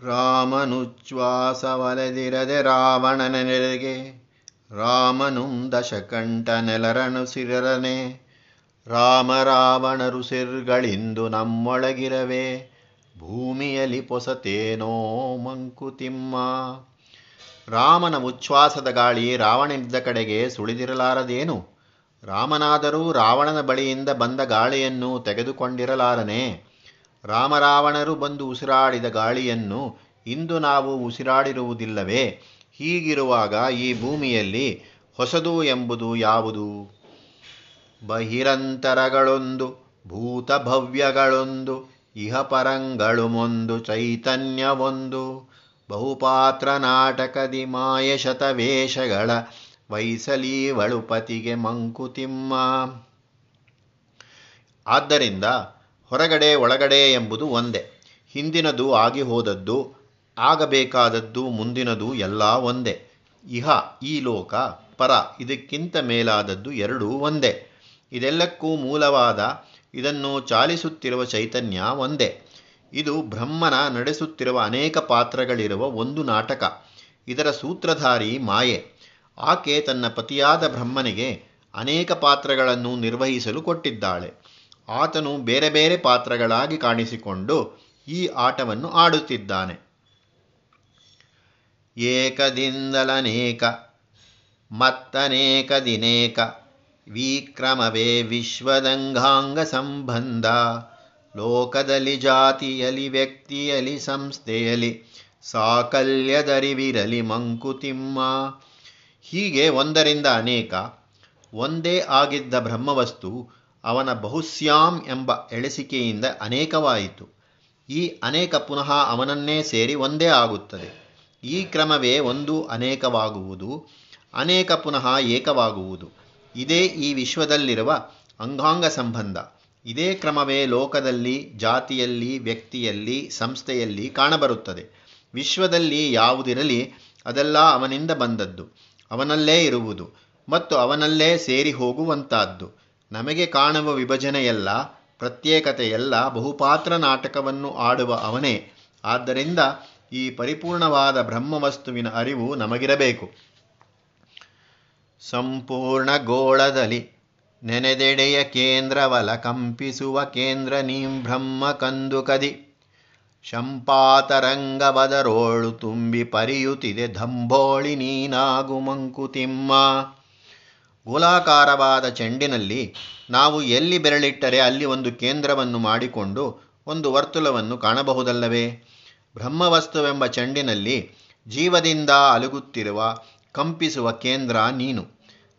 ರಾಮನುಚ್ಛ್ವಾಸವಲೆದಿರದೆ ರಾವಣನ ನೆರೆಗೆ ರಾಮನುಂ ದಶಕಂಠ ನೆಲರನು ಸಿರರನೆ ರಾಮ ರಾವಣರು ಸಿರ್ಗಳಿಂದು ನಮ್ಮೊಳಗಿರವೆ, ಭೂಮಿಯಲ್ಲಿ ಪೊಸತೇನೋ ಮಂಕುತಿಮ್ಮ. ರಾಮನ ಉಚ್ಛ್ವಾಸದ ಗಾಳಿ ರಾವಣನಿದ್ದ ಕಡೆಗೆ ಸುಳಿದಿರಲಾರದೇನು? ರಾಮನಾದರೂ ರಾವಣನ ಬಳಿಯಿಂದ ಬಂದ ಗಾಳಿಯನ್ನು ತೆಗೆದುಕೊಂಡಿರಲಾರನೆ. ರಾಮರಾವಣರು ಬಂದು ಉಸಿರಾಡಿದ ಗಾಳಿಯನ್ನು ಇಂದು ನಾವು ಉಸಿರಾಡಿರುವುದಿಲ್ಲವೇ? ಹೀಗಿರುವಾಗ ಈ ಭೂಮಿಯಲ್ಲಿ ಹೊಸದು ಎಂಬುದು ಯಾವುದು? ಬಹಿರಂತರಗಳೊಂದು, ಭೂತಭವ್ಯಗಳೊಂದು ಇಹಪರಂಗಳು ಮೊಂದು ಚೈತನ್ಯವೊಂದು, ಬಹುಪಾತ್ರ ನಾಟಕದಿ ಮಾಯ ಶತವೇಷಗಳ ವೈಸಲೀವಳು ಪತಿಗೆ ಮಂಕುತಿಮ್ಮ. ಆದ್ದರಿಂದ ಹೊರಗಡೆ ಒಳಗಡೆ ಎಂಬುದು ಒಂದೇ. ಹಿಂದಿನದು ಆಗಿ ಹೋದದ್ದು, ಆಗಬೇಕಾದದ್ದು ಮುಂದಿನದು ಎಲ್ಲ ಒಂದೇ. ಇಹ, ಈ ಲೋಕ, ಪರ, ಇದಕ್ಕಿಂತ ಮೇಲಾದದ್ದು ಎರಡೂ ಒಂದೇ. ಇದೆಲ್ಲಕ್ಕೂ ಮೂಲವಾದ, ಇದನ್ನು ಚಾಲಿಸುತ್ತಿರುವ ಚೈತನ್ಯ ಒಂದೇ. ಇದು ಬ್ರಹ್ಮನ ನಡೆಸುತ್ತಿರುವ ಅನೇಕ ಪಾತ್ರಗಳಿರುವ ಒಂದು ನಾಟಕ. ಇದರ ಸೂತ್ರಧಾರಿ ಮಾಯೆ. ಆಕೆ ತನ್ನ ಪತಿಯಾದ ಬ್ರಹ್ಮನಿಗೆ ಅನೇಕ ಪಾತ್ರಗಳನ್ನು ನಿರ್ವಹಿಸಲು ಕೊಟ್ಟಿದ್ದಾಳೆ. ಆತನು ಬೇರೆ ಬೇರೆ ಪಾತ್ರಗಳಾಗಿ ಕಾಣಿಸಿಕೊಂಡು ಈ ಆಟವನ್ನು ಆಡುತ್ತಿದ್ದಾನೆ. ಏಕದಿಂದಲನೇಕ, ಮತ್ತನೇಕ ದಿನೇಕ, ವಿಕ್ರಮವೇ ವಿಶ್ವದಂಗಾಂಗ ಸಂಬಂಧ, ಲೋಕದಲ್ಲಿ ಜಾತಿಯಲಿ ವ್ಯಕ್ತಿಯಲಿ ಸಂಸ್ಥೆಯಲಿ, ಸಾಕಲ್ಯದರಿವಿರಲಿ ಮಂಕುತಿಮ್ಮ. ಹೀಗೆ ಒಂದರಿಂದ ಅನೇಕ, ಒಂದೇ ಆಗಿದ್ದ ಬ್ರಹ್ಮವಸ್ತು ಅವನ ಬಹುಸ್ಯಾಂ ಎಂಬ ಎಳೆಸಿಕೆಯಿಂದ ಅನೇಕವಾಯಿತು. ಈ ಅನೇಕ ಪುನಃ ಅವನನ್ನೇ ಸೇರಿ ಒಂದೇ ಆಗುತ್ತದೆ. ಈ ಕ್ರಮವೇ ಒಂದು ಅನೇಕವಾಗುವುದು, ಅನೇಕ ಪುನಃ ಏಕವಾಗುವುದು. ಇದೇ ಈ ವಿಶ್ವದಲ್ಲಿರುವ ಅಂಗಾಂಗ ಸಂಬಂಧ. ಇದೇ ಕ್ರಮವೇ ಲೋಕದಲ್ಲಿ, ಜಾತಿಯಲ್ಲಿ, ವ್ಯಕ್ತಿಯಲ್ಲಿ, ಸಂಸ್ಥೆಯಲ್ಲಿ ಕಾಣಬರುತ್ತದೆ. ವಿಶ್ವದಲ್ಲಿ ಯಾವುದಿರಲಿ ಅದೆಲ್ಲ ಅವನಿಂದ ಬಂದದ್ದು. ಅವನಲ್ಲೇ ಇರುವುದು ಮತ್ತು ಅವನಲ್ಲೇ ಸೇರಿ ಹೋಗುವಂತಾದ್ದು. ನಮಗೆ ಕಾಣುವ ವಿಭಜನೆಯೆಲ್ಲ, ಪ್ರತ್ಯೇಕತೆಯೆಲ್ಲ, ಬಹುಪಾತ್ರ ನಾಟಕವನ್ನು ಆಡುವ ಅವನೇ. ಆದ್ದರಿಂದ ಈ ಪರಿಪೂರ್ಣವಾದ ಬ್ರಹ್ಮವಸ್ತುವಿನ ಅರಿವು ನಮಗಿರಬೇಕು. ಸಂಪೂರ್ಣ ಗೋಳದಲ್ಲಿ ನೆನೆದೆಡೆಯ ಕೇಂದ್ರವಲ ಕಂಪಿಸುವ ಕೇಂದ್ರ ನೀಂ ಬ್ರಹ್ಮ ಕಂದು ಕದಿ. ಶಂಪಾತರಂಗವದರೋಳು ತುಂಬಿ ಪರಿಯುತ್ತಿದೆ ಧಂಬೋಳಿ ನೀನಾಗು ಮಂಕುತಿಮ್ಮ. ಗೋಲಾಕಾರವಾದ ಚೆಂಡಿನಲ್ಲಿ ನಾವು ಎಲ್ಲಿ ಬೆರಳಿಟ್ಟರೆ ಅಲ್ಲಿ ಒಂದು ಕೇಂದ್ರವನ್ನು ಮಾಡಿಕೊಂಡು ಒಂದು ವರ್ತುಲವನ್ನು ಕಾಣಬಹುದಲ್ಲವೇ? ಬ್ರಹ್ಮವಸ್ತುವೆಂಬ ಚೆಂಡಿನಲ್ಲಿ ಜೀವದಿಂದ ಅಲುಗುತ್ತಿರುವ, ಕಂಪಿಸುವ ಕೇಂದ್ರ ನೀನು.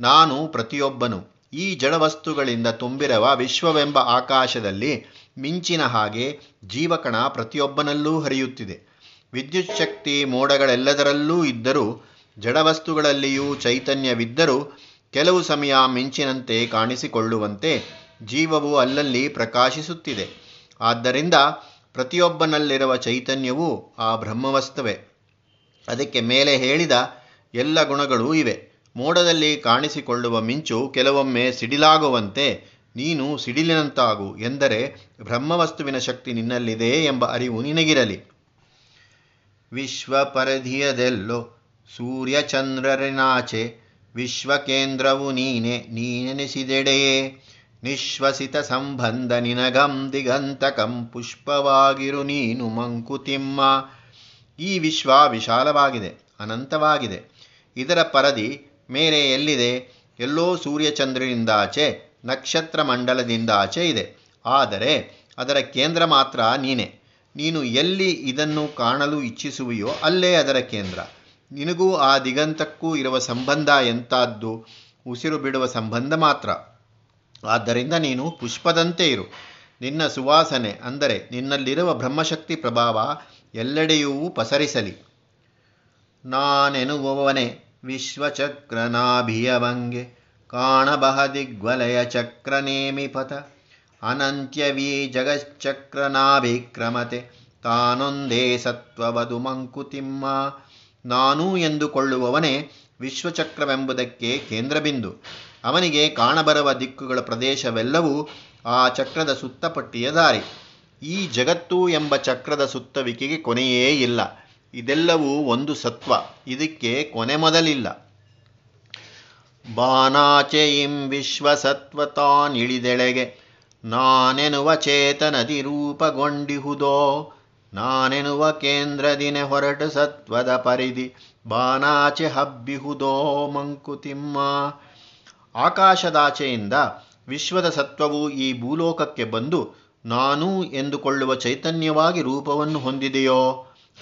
ನಾನು ಪ್ರತಿಯೊಬ್ಬನು. ಈ ಜಡವಸ್ತುಗಳಿಂದ ತುಂಬಿರುವ ವಿಶ್ವವೆಂಬ ಆಕಾಶದಲ್ಲಿ ಮಿಂಚಿನ ಹಾಗೆ ಜೀವಕಣ ಪ್ರತಿಯೊಬ್ಬನಲ್ಲೂ ಹರಿಯುತ್ತಿದೆ. ವಿದ್ಯುತ್ ಶಕ್ತಿ ಮೋಡಗಳೆಲ್ಲದರಲ್ಲೂ ಇದ್ದರೂ, ಜಡವಸ್ತುಗಳಲ್ಲಿಯೂ ಚೈತನ್ಯವಿದ್ದರೂ ಕೆಲವು ಸಮಯ ಮಿಂಚಿನಂತೆ ಕಾಣಿಸಿಕೊಳ್ಳುವಂತೆ ಜೀವವು ಅಲ್ಲಲ್ಲಿ ಪ್ರಕಾಶಿಸುತ್ತಿದೆ. ಆದ್ದರಿಂದ ಪ್ರತಿಯೊಬ್ಬನಲ್ಲಿರುವ ಚೈತನ್ಯವು ಆ ಬ್ರಹ್ಮವಸ್ತುವೆ. ಅದಕ್ಕೆ ಮೇಲೆ ಹೇಳಿದ ಎಲ್ಲ ಗುಣಗಳೂ ಇವೆ. ಮೋಡದಲ್ಲಿ ಕಾಣಿಸಿಕೊಳ್ಳುವ ಮಿಂಚು ಕೆಲವೊಮ್ಮೆ ಸಿಡಿಲಾಗುವಂತೆ ನೀನು ಸಿಡಿಲಿನಂತಾಗು ಎಂದರೆ ಬ್ರಹ್ಮವಸ್ತುವಿನ ಶಕ್ತಿ ನಿನ್ನಲ್ಲಿದೆ ಎಂಬ ಅರಿವು ನಿನಗಿರಲಿ. ವಿಶ್ವ ಪರಧಿಯದೆಲ್ಲೋ ಸೂರ್ಯಚಂದ್ರರಿನಾಚೆ ವಿಶ್ವಕೇಂದ್ರವು ನೀನೆ, ನೀನೆನಿಸಿದೆಡೆಯೇ? ನಿಶ್ವಸಿತ ಸಂಬಂಧ ನಿನಗಂ ದಿಗಂತಕಂ ಪುಷ್ಪವಾಗಿರು ನೀನು ಮಂಕುತಿಮ್ಮ. ಈ ವಿಶ್ವ ವಿಶಾಲವಾಗಿದೆ, ಅನಂತವಾಗಿದೆ. ಇದರ ಪರದಿ ಮೇಲೆ ಎಲ್ಲಿದೆ? ಎಲ್ಲೋ ಸೂರ್ಯಚಂದ್ರನಿಂದಾಚೆ ನಕ್ಷತ್ರ ಮಂಡಲದಿಂದಾಚೆ ಇದೆ. ಆದರೆ ಅದರ ಕೇಂದ್ರ ಮಾತ್ರ ನೀನೆ. ನೀನು ಎಲ್ಲಿ ಇದನ್ನು ಕಾಣಲು ಇಚ್ಛಿಸುವೆಯೋ ಅಲ್ಲೇ ಅದರ ಕೇಂದ್ರ. ನಿನಗೂ ಆ ದಿಗಂತಕ್ಕೂ ಇರುವ ಸಂಬಂಧ ಎಂಥದ್ದು ಉಸಿರು ಬಿಡುವ ಸಂಬಂಧ ಮಾತ್ರ. ಆದ್ದರಿಂದ ನೀನು ಪುಷ್ಪದಂತೆ ಇರು. ನಿನ್ನ ಸುವಾಸನೆ, ಅಂದರೆ ನಿನ್ನಲ್ಲಿರುವ ಬ್ರಹ್ಮಶಕ್ತಿ ಪ್ರಭಾವ ಎಲ್ಲೆಡೆಯೂ ಪಸರಿಸಲಿ. ನಾನೆನುವವನೇ ವಿಶ್ವಚಕ್ರನಾಭಿಯವಂಗೆ ಕಾಣಬಹದಿಗ್ವಲಯ ಚಕ್ರನೇಮಿಪಥ. ಅನಂತ್ಯವೀ ಜಗಚ್ಚಕ್ರನಾಭಿಕ್ರಮತೆ ತಾನೊಂದೇ ಸತ್ವವದು ಮಂಕುತಿಮ್ಮ. ನಾನೂ ಎಂದುಕೊಳ್ಳುವವನೇ ವಿಶ್ವಚಕ್ರವೆಂಬುದಕ್ಕೆ ಕೇಂದ್ರಬಿಂದು. ಅವನಿಗೆ ಕಾಣಬರುವ ದಿಕ್ಕುಗಳ ಪ್ರದೇಶವೆಲ್ಲವೂ ಆ ಚಕ್ರದ ಸುತ್ತಪಟ್ಟಿಯ ದಾರಿ. ಈ ಜಗತ್ತು ಎಂಬ ಚಕ್ರದ ಸುತ್ತವಿಕೆಗೆ ಕೊನೆಯೇ ಇಲ್ಲ. ಇದೆಲ್ಲವೂ ಒಂದು ಸತ್ವ. ಇದಕ್ಕೆ ಕೊನೆ ಮೊದಲಿಲ್ಲ. ಬಾನಾಚೆಯಿಂ ವಿಶ್ವಸತ್ವತಾನಿಳಿದೆಳೆಗೆ ನಾನೆನುವ ಚೇತನದಿ ರೂಪಗೊಂಡಿಹುದೋ ನಾನೆನುವ ಕೇಂದ್ರದಿನೆ ಹೊರಟು ಸತ್ವದ ಪರಿಧಿ. ಬಾನಾಚೆ ಹಬ್ಬಿಹುದೋ ಮಂಕುತಿಮ್ಮ. ಆಕಾಶದಾಚೆಯಿಂದ ವಿಶ್ವದ ಸತ್ವವು ಈ ಭೂಲೋಕಕ್ಕೆ ಬಂದು ನಾನು ಎಂದುಕೊಳ್ಳುವ ಚೈತನ್ಯವಾಗಿ ರೂಪವನ್ನು ಹೊಂದಿದೆಯೋ?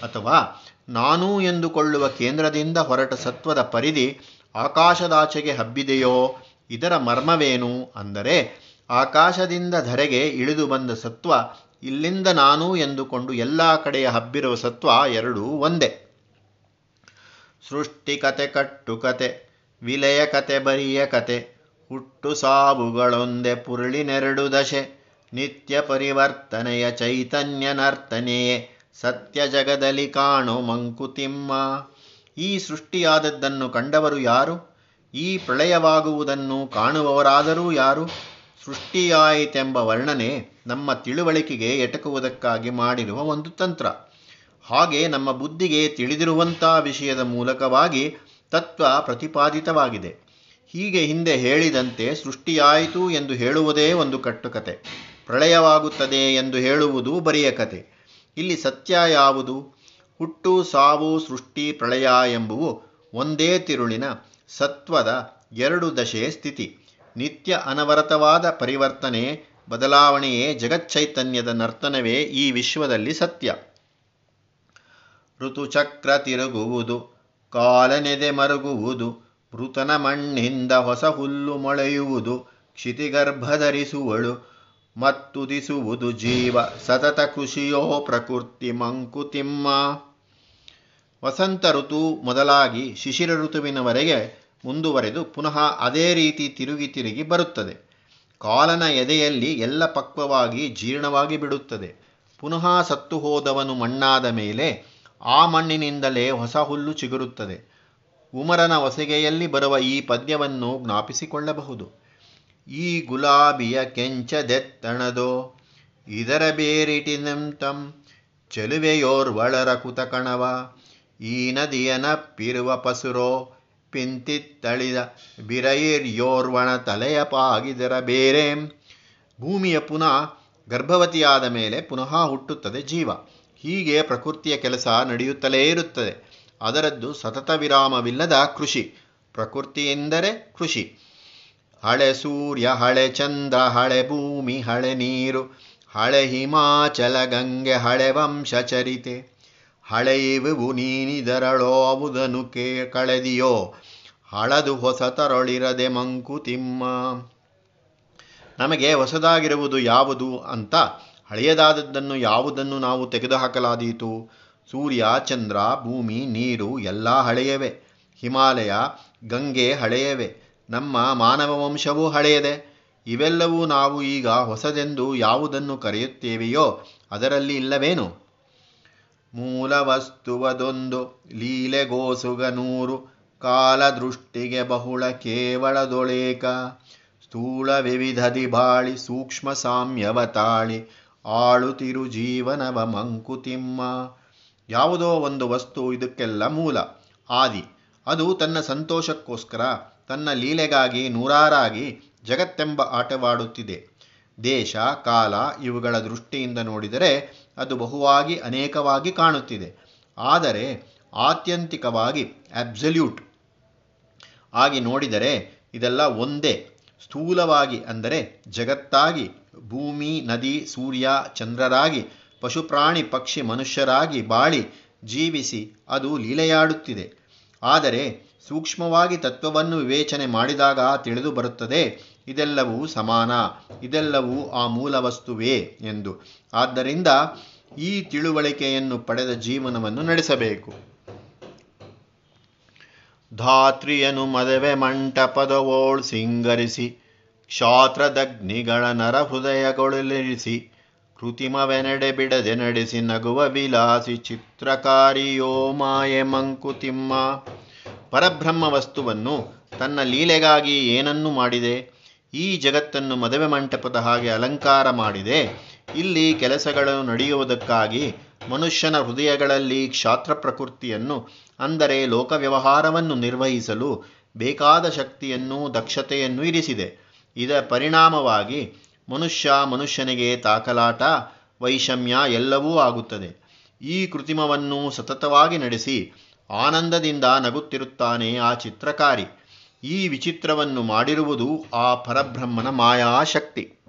ಅಥವಾ ನಾನು ಎಂದುಕೊಳ್ಳುವ ಕೇಂದ್ರದಿಂದ ಹೊರಟ ಸತ್ವದ ಪರಿಧಿ ಆಕಾಶದಾಚೆಗೆ ಹಬ್ಬಿದೆಯೋ? ಇದರ ಮರ್ಮವೇನು? ಅಂದರೆ ಆಕಾಶದಿಂದ ಧರೆಗೆ ಇಳಿದು ಬಂದ ಸತ್ವ ಇಲ್ಲಿಂದ ನಾನು ಎಂದುಕೊಂಡು ಎಲ್ಲ ಕಡೆಯ ಹಬ್ಬಿರುವ ಸತ್ವ ಎರಡೂ ಒಂದೇ. ಸೃಷ್ಟಿಕತೆ ಕಟ್ಟುಕತೆ ವಿಲಯ ಕತೆ, ಬರಿಯ ಕತೆ, ಹುಟ್ಟು ಸಾವುಗಳೊಂದೆ ಪುರುಳಿನೆರಡು ದಶೆ, ನಿತ್ಯ ಪರಿವರ್ತನೆಯ ಚೈತನ್ಯ ನರ್ತನೆಯೇ, ಸತ್ಯ ಜಗದಲ್ಲಿ ಕಾಣೋ ಮಂಕುತಿಮ್ಮ. ಈ ಸೃಷ್ಟಿಯಾದದ್ದನ್ನು ಕಂಡವರು ಯಾರು? ಈ ಪ್ರಳಯವಾಗುವುದನ್ನು ಕಾಣುವವರಾದರೂ ಯಾರು? ಸೃಷ್ಟಿಯಾಯಿತೆಂಬ ವರ್ಣನೆ ನಮ್ಮ ತಿಳುವಳಿಕೆಗೆ ಎಟಕುವುದಕ್ಕಾಗಿ ಮಾಡಿರುವ ಒಂದು ತಂತ್ರ. ಹಾಗೆ ನಮ್ಮ ಬುದ್ಧಿಗೆ ತಿಳಿದಿರುವಂಥ ವಿಷಯದ ಮೂಲಕವಾಗಿ ತತ್ವ ಪ್ರತಿಪಾದಿತವಾಗಿದೆ. ಹೀಗೆ ಹಿಂದೆ ಹೇಳಿದಂತೆ ಸೃಷ್ಟಿಯಾಯಿತು ಎಂದು ಹೇಳುವುದೇ ಒಂದು ಕಟ್ಟುಕತೆ. ಪ್ರಳಯವಾಗುತ್ತದೆ ಎಂದು ಹೇಳುವುದು ಬರಿಯ ಕತೆ. ಇಲ್ಲಿ ಸತ್ಯ ಯಾವುದು? ಹುಟ್ಟು, ಸಾವು, ಸೃಷ್ಟಿ, ಪ್ರಳಯ ಎಂಬುವು ಒಂದೇ ತಿರುಳಿನ ಸತ್ವದ ಎರಡು ದಶೆ ಸ್ಥಿತಿ. ನಿತ್ಯ ಅನವರತವಾದ ಪರಿವರ್ತನೆ, ಬದಲಾವಣೆಯೇ ಜಗಚ್ಚೈತನ್ಯದ ನರ್ತನವೇ ಈ ವಿಶ್ವದಲ್ಲಿ ಸತ್ಯ. ಋತುಚಕ್ರ ತಿರುಗುವುದು, ಕಾಲನೆದೆ ಮರುಗುವುದು, ಮೃತನ ಮಣ್ಣಿಂದ ಹೊಸ ಹುಲ್ಲು ಮೊಳೆಯುವುದು, ಕ್ಷಿತಿಗರ್ಭಧರಿಸುವಳು, ಮತ್ತುದಿಸುವುದು ಜೀವ, ಸತತ ಕೃಷಿಯೋ ಪ್ರಕೃತಿ ಮಂಕುತಿಮ್ಮ ವಸಂತ ಋತು ಮೊದಲಾಗಿ ಶಿಶಿರ ಋತುವಿನವರೆಗೆ ಮುಂದುವರೆದು ಪುನಃ ಅದೇ ರೀತಿ ತಿರುಗಿ ತಿರುಗಿ ಬರುತ್ತದೆ. ಕಾಲನ ಎದೆಯಲ್ಲಿ ಎಲ್ಲ ಪಕ್ವವಾಗಿ ಜೀರ್ಣವಾಗಿ ಬಿಡುತ್ತದೆ. ಪುನಃ ಸತ್ತು ಹೋದವನು ಮಣ್ಣಾದ ಮೇಲೆ ಆ ಮಣ್ಣಿನಿಂದಲೇ ಹೊಸ ಹುಲ್ಲು ಚಿಗುರುತ್ತದೆ. ಉಮರನ ಒಸಗೆಯಲ್ಲಿ ಬರುವ ಈ ಪದ್ಯವನ್ನು ಜ್ಞಾಪಿಸಿಕೊಳ್ಳಬಹುದು. ಈ ಗುಲಾಬಿಯ ಕೆಂಚದೆತ್ತಣದೋ ಇದರ ಬೇರಿಟಿನಂತಂ ಚೆಲುವೆಯೋರ್ವಳರ ಕುತಕಣವ, ಈ ನದಿಯ ನಪ್ಪಿರುವ ಪಸುರೋ ಪಿಂತಿತ್ತಳಿದ ಬಿರಯಿರ್ಯೋರ್ವಣ ತಲೆಯ ಪಾಗಿದರ ಬೇರೆ. ಭೂಮಿಯ ಪುನಃ ಗರ್ಭವತಿಯಾದ ಮೇಲೆ ಪುನಃ ಹುಟ್ಟುತ್ತದೆ ಜೀವ. ಹೀಗೆ ಪ್ರಕೃತಿಯ ಕೆಲಸ ನಡೆಯುತ್ತಲೇ ಇರುತ್ತದೆ. ಅದರದ್ದು ಸತತ ವಿರಾಮವಿಲ್ಲದ ಕೃಷಿ. ಪ್ರಕೃತಿ ಎಂದರೆ ಕೃಷಿ. ಹಳೆ ಸೂರ್ಯ, ಹಳೆ ಚಂದ್ರ, ಹಳೆ ಭೂಮಿ, ಹಳೆ ನೀರು, ಹಳೆ ಹಿಮಾಚಲ ಗಂಗೆ, ಹಳೆ ವಂಶಚರಿತೆ. ಹಳೆಯುವು ನೀನಿದರಳೋವುದನು ಕೇ ಕಳೆದಿಯೋ? ಹಳದು ಹೊಸ ತರಳಿರದೆ ಮಂಕುತಿಮ್ಮ ನಮಗೆ ಹೊಸದಾಗಿರುವುದು ಯಾವುದು ಅಂತ ಹಳೆಯದಾದದ್ದನ್ನು ಯಾವುದನ್ನು ನಾವು ತೆಗೆದುಹಾಕಲಾದೀತು? ಸೂರ್ಯ, ಚಂದ್ರ, ಭೂಮಿ, ನೀರು ಎಲ್ಲ ಹಳೆಯವೆ. ಹಿಮಾಲಯ, ಗಂಗೆ ಹಳೆಯವೆ. ನಮ್ಮ ಮಾನವ ವಂಶವೂ ಹಳೆಯದೆ. ಇವೆಲ್ಲವೂ ನಾವು ಈಗ ಹೊಸದೆಂದು ಯಾವುದನ್ನು ಕರೆಯುತ್ತೇವೆಯೋ ಅದರಲ್ಲಿ ಇಲ್ಲವೇನು? ಮೂಲ ವಸ್ತುವದೊಂದು ಲೀಲೆಗೋಸುಗ ನೂರು ಕಾಲದೃಷ್ಟಿಗೆ ಬಹುಳ ಕೇವಳದೊಳೇಕ ಸ್ಥೂಲ ವಿವಿಧದಿ ಬಾಳಿ ಸೂಕ್ಷ್ಮ ಸಾಮ್ಯವ ತಾಳಿ ಆಳುತಿರು ಜೀವನವ ಮಂಕುತಿಮ್ಮ. ಯಾವುದೋ ಒಂದು ವಸ್ತು ಇದಕ್ಕೆಲ್ಲ ಮೂಲ. ಆದಿ, ಅದು ತನ್ನ ಸಂತೋಷಕ್ಕೋಸ್ಕರ, ತನ್ನ ಲೀಲೆಗಾಗಿ ನೂರಾರಾಗಿ ಜಗತ್ತೆಂಬ ಆಟವಾಡುತ್ತಿದೆ. ದೇಶ, ಕಾಲ ಇವುಗಳ ದೃಷ್ಟಿಯಿಂದ ನೋಡಿದರೆ ಅದು ಬಹುವಾಗಿ ಅನೇಕವಾಗಿ ಕಾಣುತ್ತಿದೆ. ಆದರೆ ಆತ್ಯಂತಿಕವಾಗಿ ಅಬ್ಸಲ್ಯೂಟ್. ಆಗಿ ನೋಡಿದರೆ ಇದೆಲ್ಲ ಒಂದೇ. ಸ್ಥೂಲವಾಗಿ ಅಂದರೆ ಜಗತ್ತಾಗಿ, ಭೂಮಿ, ನದಿ, ಸೂರ್ಯ, ಚಂದ್ರರಾಗಿ, ಪಶುಪ್ರಾಣಿ, ಪಕ್ಷಿ, ಮನುಷ್ಯರಾಗಿ ಬಾಳಿ ಜೀವಿಸಿ ಅದು ಲೀಲೆಯಾಡುತ್ತಿದೆ. ಆದರೆ ಸೂಕ್ಷ್ಮವಾಗಿ ತತ್ವವನ್ನು ವಿವೇಚನೆ ಮಾಡಿದಾಗ ತಿಳಿದು ಬರುತ್ತದೆ ಇದೆಲ್ಲವೂ ಸಮಾನ, ಇದೆಲ್ಲವೂ ಆ ಮೂಲ ವಸ್ತುವೇ ಎಂದು. ಆದ್ದರಿಂದ ಈ ತಿಳುವಳಿಕೆಯನ್ನು ಪಡೆದ ಜೀವನವನ್ನು ನಡೆಸಬೇಕು. ಧಾತ್ರಿಯನು ಮದುವೆ ಮಂಟಪದವೋಳ್ ಸಿಂಗರಿಸಿ, ಕ್ಷಾತ್ರದಗ್ನಿಗಳ ನರ ಹೃದಯಗೊಳಿರಿಸಿ ಕೃತಿಮವೆನೆಡೆ ಬಿಡದೆ ನಡೆಸಿ ನಗುವ ವಿಲಾಸಿ ಚಿತ್ರಕಾರಿಯೋ ಮಾಯೆ ಮಂಕುತಿಮ್ಮ. ಪರಬ್ರಹ್ಮ ವಸ್ತುವನ್ನು ತನ್ನ ಲೀಲೆಗಾಗಿ ಏನನ್ನು ಮಾಡಿದೆ? ಈ ಜಗತ್ತನ್ನು ಮದುವೆ ಮಂಟಪದ ಹಾಗೆ ಅಲಂಕಾರ ಮಾಡಿದೆ. ಇಲ್ಲಿ ಕೆಲಸಗಳು ನಡೆಯುವುದಕ್ಕಾಗಿ ಮನುಷ್ಯನ ಹೃದಯಗಳಲ್ಲಿ ಕ್ಷಾತ್ರ ಪ್ರಕೃತಿಯನ್ನು, ಅಂದರೆ ಲೋಕ ವ್ಯವಹಾರವನ್ನು ನಿರ್ವಹಿಸಲು ಬೇಕಾದ ಶಕ್ತಿಯನ್ನು ದಕ್ಷತೆಯನ್ನು ಇರಿಸಿದೆ. ಇದರ ಪರಿಣಾಮವಾಗಿ ಮನುಷ್ಯ ಮನುಷ್ಯನಿಗೆ ತಾಕಲಾಟ, ವೈಷಮ್ಯ ಎಲ್ಲವೂ ಆಗುತ್ತದೆ. ಈ ಕೃತಿಮವನ್ನು ಸತತವಾಗಿ ನಡೆಸಿ ಆನಂದದಿಂದ ನಗುತ್ತಿರುತ್ತಾನೆ ಆ ಚಿತ್ರಕಾರಿ. ಈ ವಿಚಿತ್ರವನ್ನು ಮಾಡಿರುವುದು ಆ ಪರಬ್ರಹ್ಮನ ಮಾಯಾಶಕ್ತಿ.